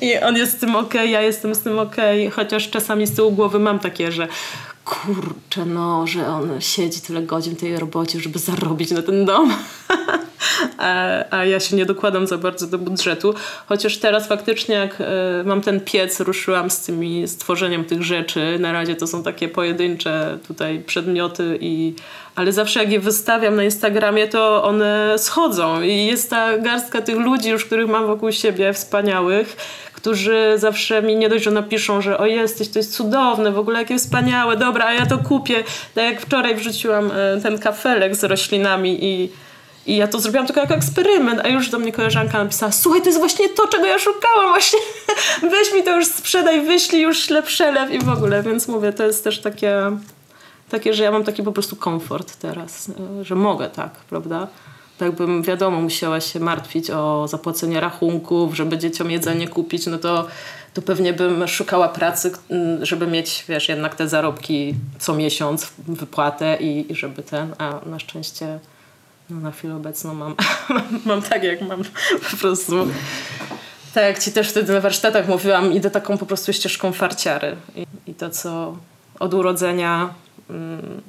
I on jest z tym okej, ja jestem z tym okej, chociaż czasami z tyłu głowy mam takie, że kurczę, no, że on siedzi tyle godzin w tej robocie, żeby zarobić na ten dom. a, a ja się nie dokładam za bardzo do budżetu. Chociaż teraz faktycznie jak e, mam ten piec, ruszyłam z tymi stworzeniem tych rzeczy. Na razie to są takie pojedyncze tutaj przedmioty i ale zawsze jak je wystawiam na Instagramie, to one schodzą i jest ta garstka tych ludzi już, których mam wokół siebie, wspaniałych, którzy zawsze mi nie dość, że napiszą, że o jesteś, to jest cudowne, w ogóle jakie wspaniałe, dobra, a ja to kupię. Tak jak wczoraj wrzuciłam e, ten kafelek z roślinami i i ja to zrobiłam tylko jako eksperyment, a już do mnie koleżanka napisała, słuchaj, to jest właśnie to, czego ja szukałam, właśnie weź mi to już sprzedaj, wyślij już przelew i w ogóle, więc mówię, to jest też takie, takie, że ja mam taki po prostu komfort teraz, e, że mogę tak, prawda? Tak bym, wiadomo, musiała się martwić o zapłacenie rachunków, żeby dzieciom jedzenie kupić, no to, to pewnie bym szukała pracy, żeby mieć, wiesz, jednak te zarobki co miesiąc, wypłatę i, i żeby ten, a na szczęście no, na chwilę obecną mam, mam tak, jak mam po prostu. Tak jak ci też wtedy na warsztatach mówiłam, idę taką po prostu ścieżką farciary. I, i to, co od urodzenia, mm,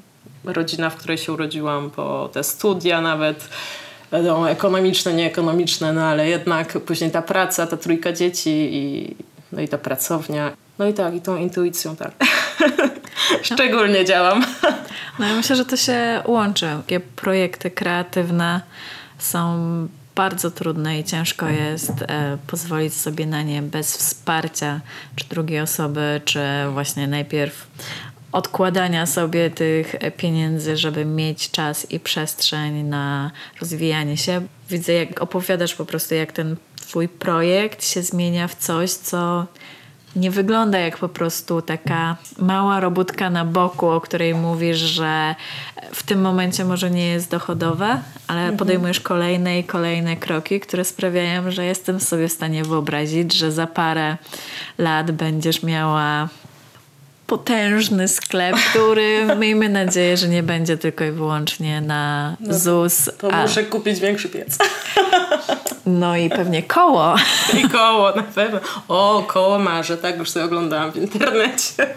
rodzina, w której się urodziłam, po te studia nawet, wiadomo, ekonomiczne, nieekonomiczne, no ale jednak później ta praca, ta trójka dzieci i, no i ta pracownia. No i tak, i tą intuicją, tak. Szczególnie działam. No ja myślę, że to się łączy. Takie projekty kreatywne są bardzo trudne i ciężko jest e, pozwolić sobie na nie bez wsparcia czy drugiej osoby, czy właśnie najpierw odkładania sobie tych pieniędzy, żeby mieć czas i przestrzeń na rozwijanie się. Widzę, jak opowiadasz po prostu, jak ten twój projekt się zmienia w coś, co nie wygląda jak po prostu taka mała robótka na boku, o której mówisz, że w tym momencie może nie jest dochodowe, ale podejmujesz kolejne i kolejne kroki, które sprawiają, że jestem sobie w stanie wyobrazić, że za parę lat będziesz miała potężny sklep, który miejmy nadzieję, że nie będzie tylko i wyłącznie na ZUS. To a- muszę kupić większy piec. no i pewnie koło. I koło na pewno. O, koło marzę, tak już sobie oglądałam w internecie.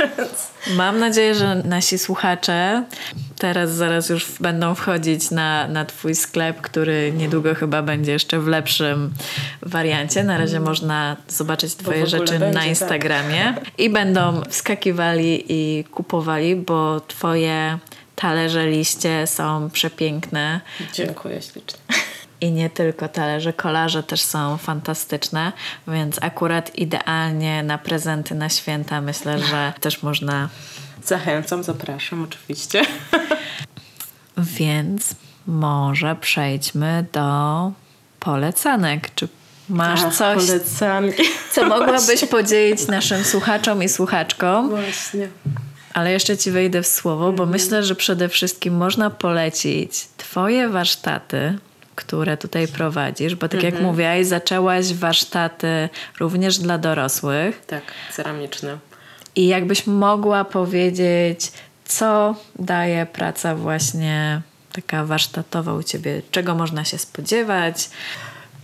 Mam nadzieję, że nasi słuchacze teraz zaraz już będą wchodzić na, na twój sklep, który niedługo chyba będzie jeszcze w lepszym wariancie. Na razie można zobaczyć twoje rzeczy będzie, na tak. Instagramie i będą wskakiwali i kupowali, bo twoje talerze liście są przepiękne. Dziękuję ślicznie. I nie tylko talerze, kolarze też są fantastyczne, więc akurat idealnie na prezenty na święta myślę, że też można. Zachęcam, zapraszam oczywiście. Więc może przejdźmy do polecanek. Czy masz Ach, coś, Polecam. co mogłabyś Właśnie. podzielić naszym słuchaczom i słuchaczkom? Właśnie. Ale jeszcze ci wejdę w słowo, bo myślę, że przede wszystkim można polecić Twoje warsztaty, które tutaj prowadzisz, bo tak jak mówiłaś, zaczęłaś warsztaty również dla dorosłych. Tak, ceramiczne. I jakbyś mogła powiedzieć, co daje praca właśnie taka warsztatowa u ciebie, czego można się spodziewać?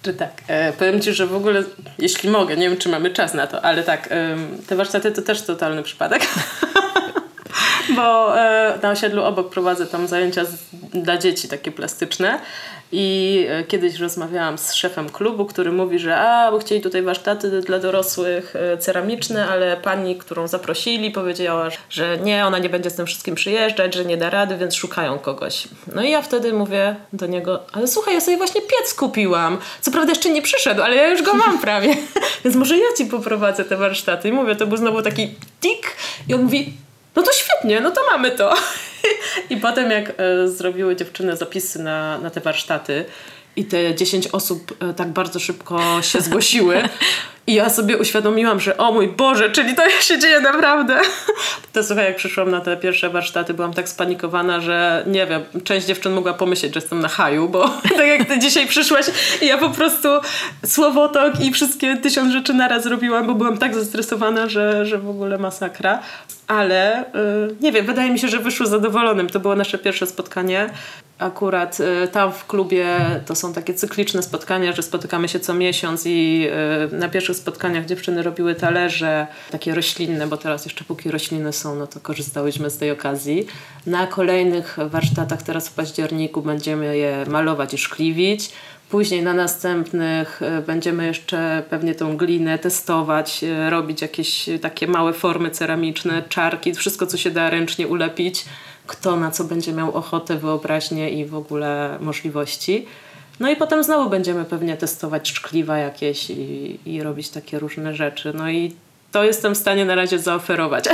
Czy tak? E, powiem Ci, że w ogóle, jeśli mogę, nie wiem, czy mamy czas na to, ale tak, em, te warsztaty to też totalny przypadek. Bo e, na osiedlu obok prowadzę tam zajęcia z, dla dzieci takie plastyczne i e, kiedyś rozmawiałam z szefem klubu, który mówi, że a, bo chcieli tutaj warsztaty dla dorosłych e, ceramiczne, ale pani, którą zaprosili powiedziała, że nie, ona nie będzie z tym wszystkim przyjeżdżać, że nie da rady, więc szukają kogoś. No i ja wtedy mówię do niego, ale słuchaj, ja sobie właśnie piec kupiłam. Co prawda jeszcze nie przyszedł, ale ja już go mam prawie. więc może ja ci poprowadzę te warsztaty. I mówię, to był znowu taki tik i on mówi, no to świetnie, no to mamy to. I potem jak e, zrobiły dziewczyny zapisy na, na te warsztaty i te 10 osób e, tak bardzo szybko się zgłosiły i ja sobie uświadomiłam, że o mój Boże, czyli to się dzieje naprawdę. To słuchaj, jak przyszłam na te pierwsze warsztaty, byłam tak spanikowana, że nie wiem, część dziewczyn mogła pomyśleć, że jestem na haju, bo tak jak ty dzisiaj przyszłaś i ja po prostu słowotok i wszystkie tysiąc rzeczy naraz zrobiłam, bo byłam tak zestresowana, że, że w ogóle masakra. Ale y, nie wiem, wydaje mi się, że wyszło zadowolonym. To było nasze pierwsze spotkanie. Akurat y, tam w klubie to są takie cykliczne spotkania, że spotykamy się co miesiąc i y, na pierwszych spotkaniach dziewczyny robiły talerze takie roślinne, bo teraz jeszcze póki rośliny są, no to korzystałyśmy z tej okazji. Na kolejnych warsztatach teraz w październiku będziemy je malować i szkliwić. Później na następnych e, będziemy jeszcze pewnie tą glinę testować, e, robić jakieś takie małe formy ceramiczne, czarki, wszystko co się da ręcznie ulepić. Kto na co będzie miał ochotę, wyobraźnię i w ogóle możliwości. No i potem znowu będziemy pewnie testować szkliwa jakieś i, i robić takie różne rzeczy. No i to jestem w stanie na razie zaoferować.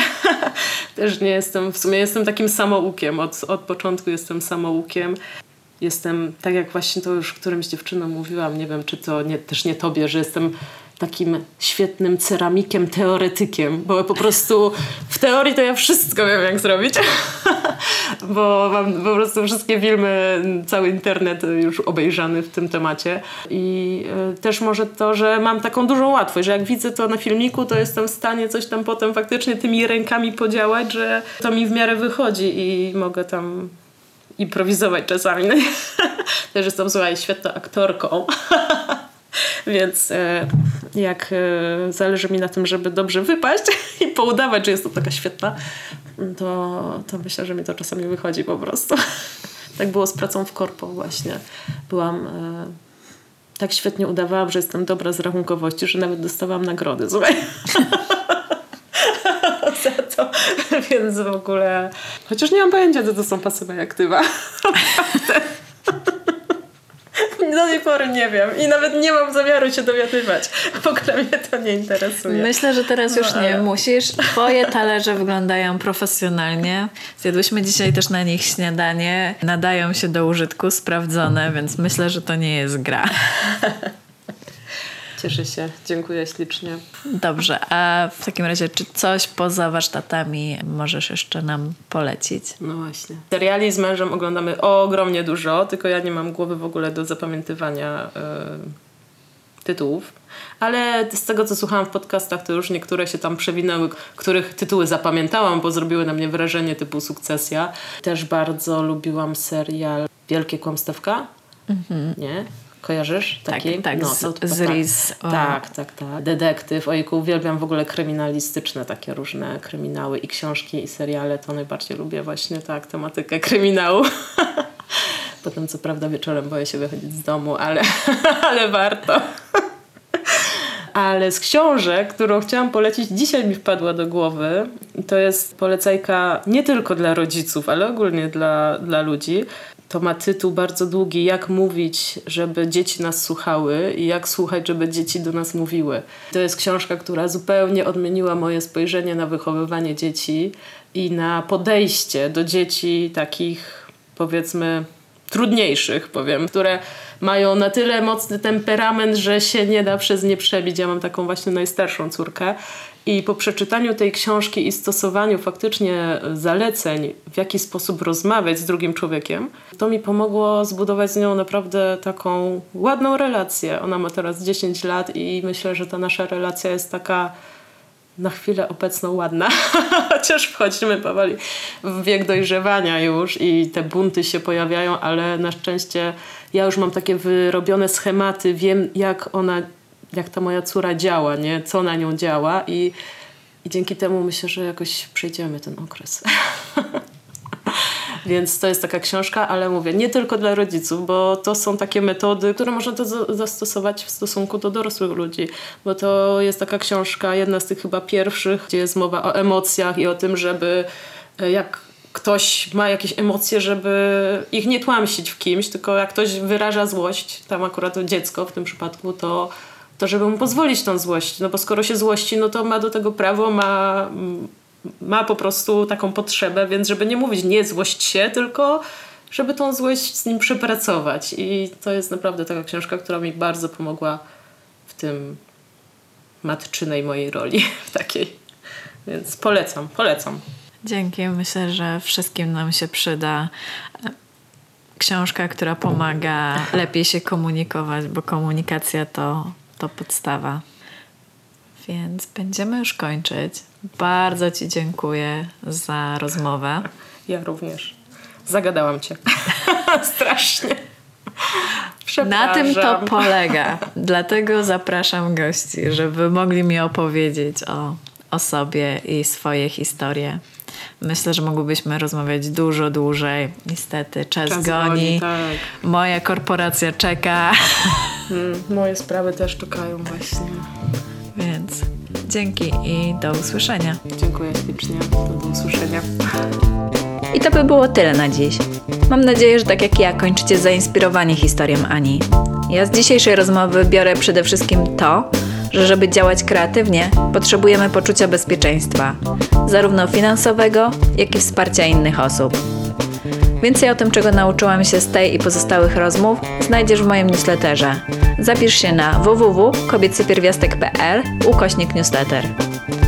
Też nie jestem, w sumie jestem takim samoukiem. Od, od początku jestem samoukiem. Jestem, tak jak właśnie to już którymś dziewczynom mówiłam, nie wiem czy to nie, też nie tobie, że jestem takim świetnym ceramikiem, teoretykiem, bo po prostu w teorii to ja wszystko wiem jak zrobić, bo mam po prostu wszystkie filmy, cały internet już obejrzany w tym temacie. I e, też może to, że mam taką dużą łatwość, że jak widzę to na filmiku, to jestem w stanie coś tam potem faktycznie tymi rękami podziałać, że to mi w miarę wychodzi i mogę tam improwizować czasami. Też jestem, słuchaj, świetną aktorką. Więc e, jak e, zależy mi na tym, żeby dobrze wypaść i poudawać, że jestem taka świetna, to, to myślę, że mi to czasami wychodzi po prostu. Tak było z pracą w korpo właśnie. Byłam... E, tak świetnie udawałam, że jestem dobra z rachunkowości, że nawet dostawałam nagrody. Słuchaj. więc w ogóle... Chociaż nie mam pojęcia, co to są pasywa i aktywa. Do tej pory nie wiem i nawet nie mam zamiaru się dowiadywać. W ogóle mnie to nie interesuje. Myślę, że teraz już No, nie ale- musisz. Twoje talerze wyglądają profesjonalnie. Zjadłyśmy dzisiaj też na nich śniadanie. Nadają się do użytku, sprawdzone, więc myślę, że to nie jest gra. Cieszę się, dziękuję ślicznie. Dobrze, a w takim razie, czy coś poza warsztatami możesz jeszcze nam polecić? No właśnie. Seriali z mężem oglądamy ogromnie dużo, tylko ja nie mam głowy w ogóle do zapamiętywania e, tytułów. Ale z tego, co słuchałam w podcastach, to już niektóre się tam przewinęły, których tytuły zapamiętałam, bo zrobiły na mnie wrażenie typu Sukcesja. Też bardzo lubiłam serial Wielkie Kłamstewka. Nie? Kojarzysz taki? tak, no, z- to chyba z tak. Riz, o. Tak, tak, tak. Detektyw. Ojku, uwielbiam w ogóle kryminalistyczne takie różne kryminały i książki i seriale. To najbardziej lubię właśnie tak, tematykę kryminału. Potem co prawda wieczorem boję się wychodzić z domu, ale, ale warto. Ale z książek, którą chciałam polecić, dzisiaj mi wpadła do głowy. I To jest polecajka nie tylko dla rodziców, ale ogólnie dla, dla ludzi. To ma tytuł bardzo długi: Jak mówić, żeby dzieci nas słuchały i jak słuchać, żeby dzieci do nas mówiły. To jest książka, która zupełnie odmieniła moje spojrzenie na wychowywanie dzieci i na podejście do dzieci takich, powiedzmy, trudniejszych, powiem, które mają na tyle mocny temperament, że się nie da przez nie przebić. Ja mam taką właśnie najstarszą córkę i po przeczytaniu tej książki i stosowaniu faktycznie zaleceń, w jaki sposób rozmawiać z drugim człowiekiem, to mi pomogło zbudować z nią naprawdę taką ładną relację. Ona ma teraz 10 lat i myślę, że ta nasza relacja jest taka na chwilę obecną ładna, chociaż wchodzimy powoli w wiek dojrzewania już i te bunty się pojawiają, ale na szczęście ja już mam takie wyrobione schematy, wiem jak ona, jak ta moja córa działa, nie? co na nią działa i, i dzięki temu myślę, że jakoś przejdziemy ten okres. Więc to jest taka książka, ale mówię, nie tylko dla rodziców, bo to są takie metody, które można za- zastosować w stosunku do dorosłych ludzi. Bo to jest taka książka, jedna z tych chyba pierwszych, gdzie jest mowa o emocjach i o tym, żeby e, jak ktoś ma jakieś emocje, żeby ich nie tłamsić w kimś, tylko jak ktoś wyraża złość, tam akurat dziecko w tym przypadku, to to żeby mu pozwolić tą złość. No bo skoro się złości, no to ma do tego prawo, ma, ma po prostu taką potrzebę, więc żeby nie mówić nie złość się, tylko żeby tą złość z nim przepracować. I to jest naprawdę taka książka, która mi bardzo pomogła w tym matczynej mojej roli takiej. Więc polecam, polecam. Dzięki. Myślę, że wszystkim nam się przyda e, książka, która pomaga lepiej się komunikować, bo komunikacja to, to podstawa. Więc będziemy już kończyć. Bardzo Ci dziękuję za rozmowę. Ja również. Zagadałam cię. Strasznie. Na tym to polega. Dlatego zapraszam gości, żeby mogli mi opowiedzieć o, o sobie i swoje historie. Myślę, że mogłybyśmy rozmawiać dużo dłużej. Niestety, czas, Czas goni. goni, tak. Moja korporacja czeka. Mm, moje sprawy też czekają właśnie. Więc dzięki i do usłyszenia. Dziękuję ślicznie. Do usłyszenia. I to by było tyle na dziś. Mam nadzieję, że tak jak ja kończycie zainspirowani historią Ani. Ja z dzisiejszej rozmowy biorę przede wszystkim to, że żeby działać kreatywnie, potrzebujemy poczucia bezpieczeństwa, zarówno finansowego, jak i wsparcia innych osób. Więcej o tym, czego nauczyłam się z tej i pozostałych rozmów, znajdziesz w moim newsletterze. Zapisz się na www.kobiecypierwiastek.pl ukośnik newsletter.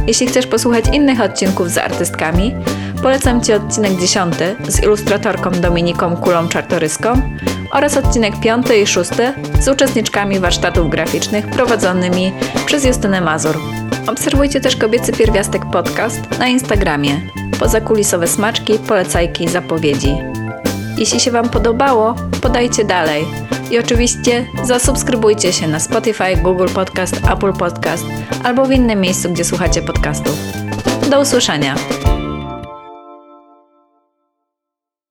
Jeśli chcesz posłuchać innych odcinków z artystkami, polecam Ci odcinek 10 z ilustratorką Dominiką Kulą Czartoryską oraz odcinek 5 i 6 z uczestniczkami warsztatów graficznych prowadzonymi przez Justynę Mazur. Obserwujcie też Kobiecy Pierwiastek Podcast na Instagramie. Pozakulisowe smaczki, polecajki, zapowiedzi. Jeśli się Wam podobało, podajcie dalej. I oczywiście zasubskrybujcie się na Spotify, Google Podcast, Apple Podcast albo w innym miejscu, gdzie słuchacie podcastów. Do usłyszenia!